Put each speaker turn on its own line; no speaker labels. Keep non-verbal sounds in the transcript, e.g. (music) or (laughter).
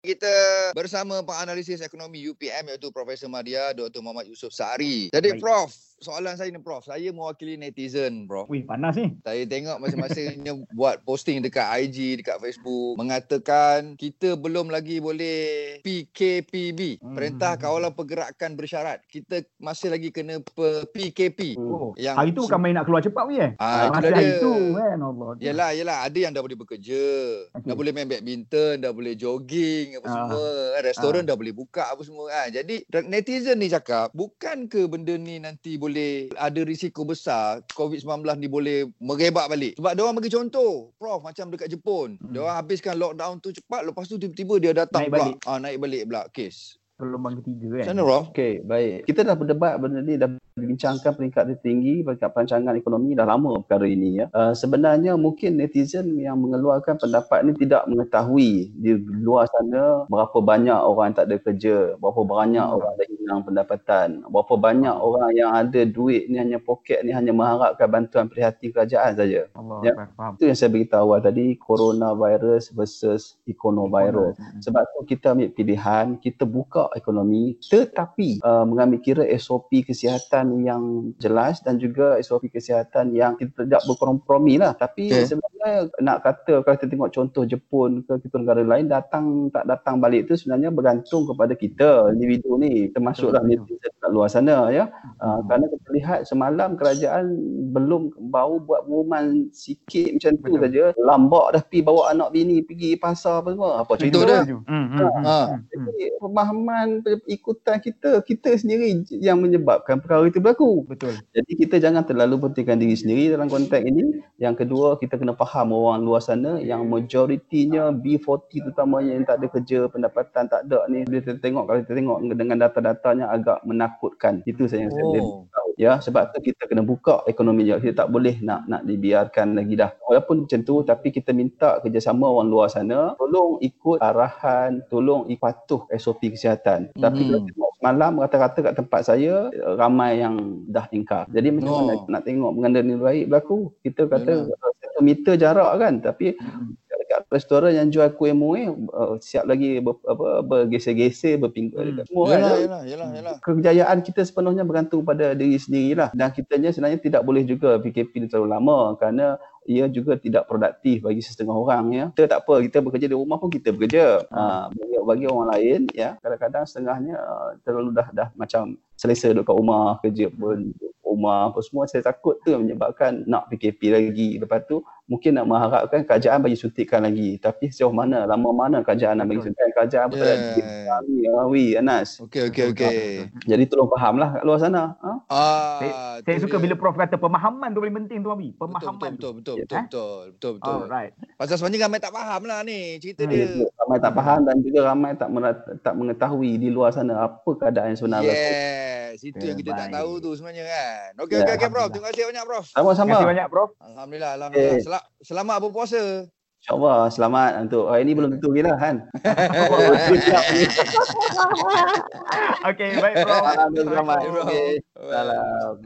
Kita bersama penganalisis ekonomi UPM iaitu Profesor Madia Dr. Muhammad Yusof Sari. Jadi Baik. Prof, soalan saya ni Prof. Saya mewakili netizen Prof.
Wih, panas ni.
Saya tengok masing-masingnya (laughs) buat posting dekat IG, dekat Facebook. Mengatakan kita belum lagi boleh PKPB. Hmm. Perintah Kawalan Pergerakan Bersyarat. Kita masih lagi kena PKP.
Oh. Yang hari tu bukan main nak keluar cepat weh.
Ah, itu hari tu kan Allah. Yalah, yalah. Ada yang dah boleh bekerja. Okay. Dah boleh main badminton, dah boleh jogging apa uh, semua kan. restoran uh. dah boleh buka apa semua kan jadi netizen ni cakap bukan ke benda ni nanti boleh ada risiko besar COVID-19 ni boleh merebak balik sebab dia orang bagi contoh prof macam dekat Jepun hmm. dia orang habiskan lockdown tu cepat lepas tu tiba-tiba dia datang naik pula balik. Ah, naik balik pula kes
gelombang ketiga
kan. Macam mana
Okey, baik. Kita dah berdebat benda ni dah dibincangkan peringkat tertinggi peringkat perancangan ekonomi dah lama perkara ini ya. Uh, sebenarnya mungkin netizen yang mengeluarkan pendapat ini tidak mengetahui di luar sana berapa banyak orang tak ada kerja, berapa banyak hmm. orang ada hilang pendapatan, berapa banyak hmm. orang yang ada duit ni hanya poket ni hanya mengharapkan bantuan prihatin kerajaan saja. Allah ya. Faham. Itu yang saya beritahu awal tadi coronavirus versus econovirus. Hmm. Sebab tu kita ambil pilihan kita buka ekonomi tetapi uh, mengambil kira SOP kesihatan yang jelas dan juga SOP kesihatan yang kita tidak berkompromi lah. Tapi okay. sebenarnya nak kata kalau kita tengok contoh Jepun ke kita negara lain datang tak datang balik tu sebenarnya bergantung kepada kita individu ni termasuklah netizen kat luar sana ya. Uh, hmm. kerana kita lihat semalam kerajaan belum baru buat pengumuman sikit macam tu saja lambak dah pi bawa anak bini pergi pasar apa semua. Apa cerita dia? Hmm, hmm, ha. ha. Pemahaman ikutan kita kita sendiri yang menyebabkan perkara itu berlaku. Betul. Jadi kita jangan terlalu pentingkan diri sendiri dalam konteks ini. Yang kedua, kita kena faham orang luar sana yang majoritinya B40 terutamanya yang tak ada kerja, pendapatan tak ada ni. Bila kita tengok, kalau kita tengok dengan data-datanya agak menakutkan. Itu saya yang oh. saya tahu. Ya, sebab tu kita kena buka ekonomi dia. Kita tak boleh nak nak dibiarkan lagi dah. Walaupun macam tu, tapi kita minta kerjasama orang luar sana, tolong ikut arahan, tolong ikut patuh SOP kesihatan. Mm-hmm. Tapi kalau tengok semalam rata-rata kat tempat saya, ramai yang dah ingkar. Jadi macam oh. mana nak tengok benda ni baik berlaku. Kita kata satu meter jarak kan tapi hmm. Dekat restoran yang jual kuih muih uh, siap lagi ber, apa bergeser-geser berpinggul hmm. semua yalah, kan. Yalah, yalah, yalah. Kejayaan kita sepenuhnya bergantung pada diri sendirilah dan kitanya sebenarnya tidak boleh juga PKP ni terlalu lama kerana ia juga tidak produktif bagi setengah orang ya. Kita tak apa, kita bekerja di rumah pun kita bekerja. Ha, bagi, bagi orang lain ya, kadang-kadang setengahnya uh, terlalu dah dah macam selesa duduk kat rumah kerja pun rumah apa semua saya takut tu menyebabkan nak PKP lagi lepas tu mungkin nak mengharapkan kerajaan bagi suntikan lagi. Tapi sejauh mana lama mana kerajaan nak bagi suntikan? Kerajaan pun yeah. tak ada. Awi Anas.
Okey okey okey
jadi tolong fahamlah kat luar sana.
Ha? ah, saya, saya suka bila prof kata pemahaman tu paling penting tu Awi pemahaman
betul betul betul betul betul, betul, betul, betul. alright. Pasal sebenarnya ramai tak faham lah ni cerita hmm. dia.
ramai tak faham dan juga ramai tak tak mengetahui di luar sana apa keadaan sebenarnya.
Yes itu yang kita tak tahu tu sebenarnya kan okey okey okey prof terima kasih banyak prof
sama-sama
terima kasih banyak prof
alhamdulillah alhamdulillah okay. Sel- selamat berpuasa.
InsyaAllah selamat untuk hari ini belum tentu lagi lah kan. (laughs)
okay baik bro.
Selamat. Okay. Salam.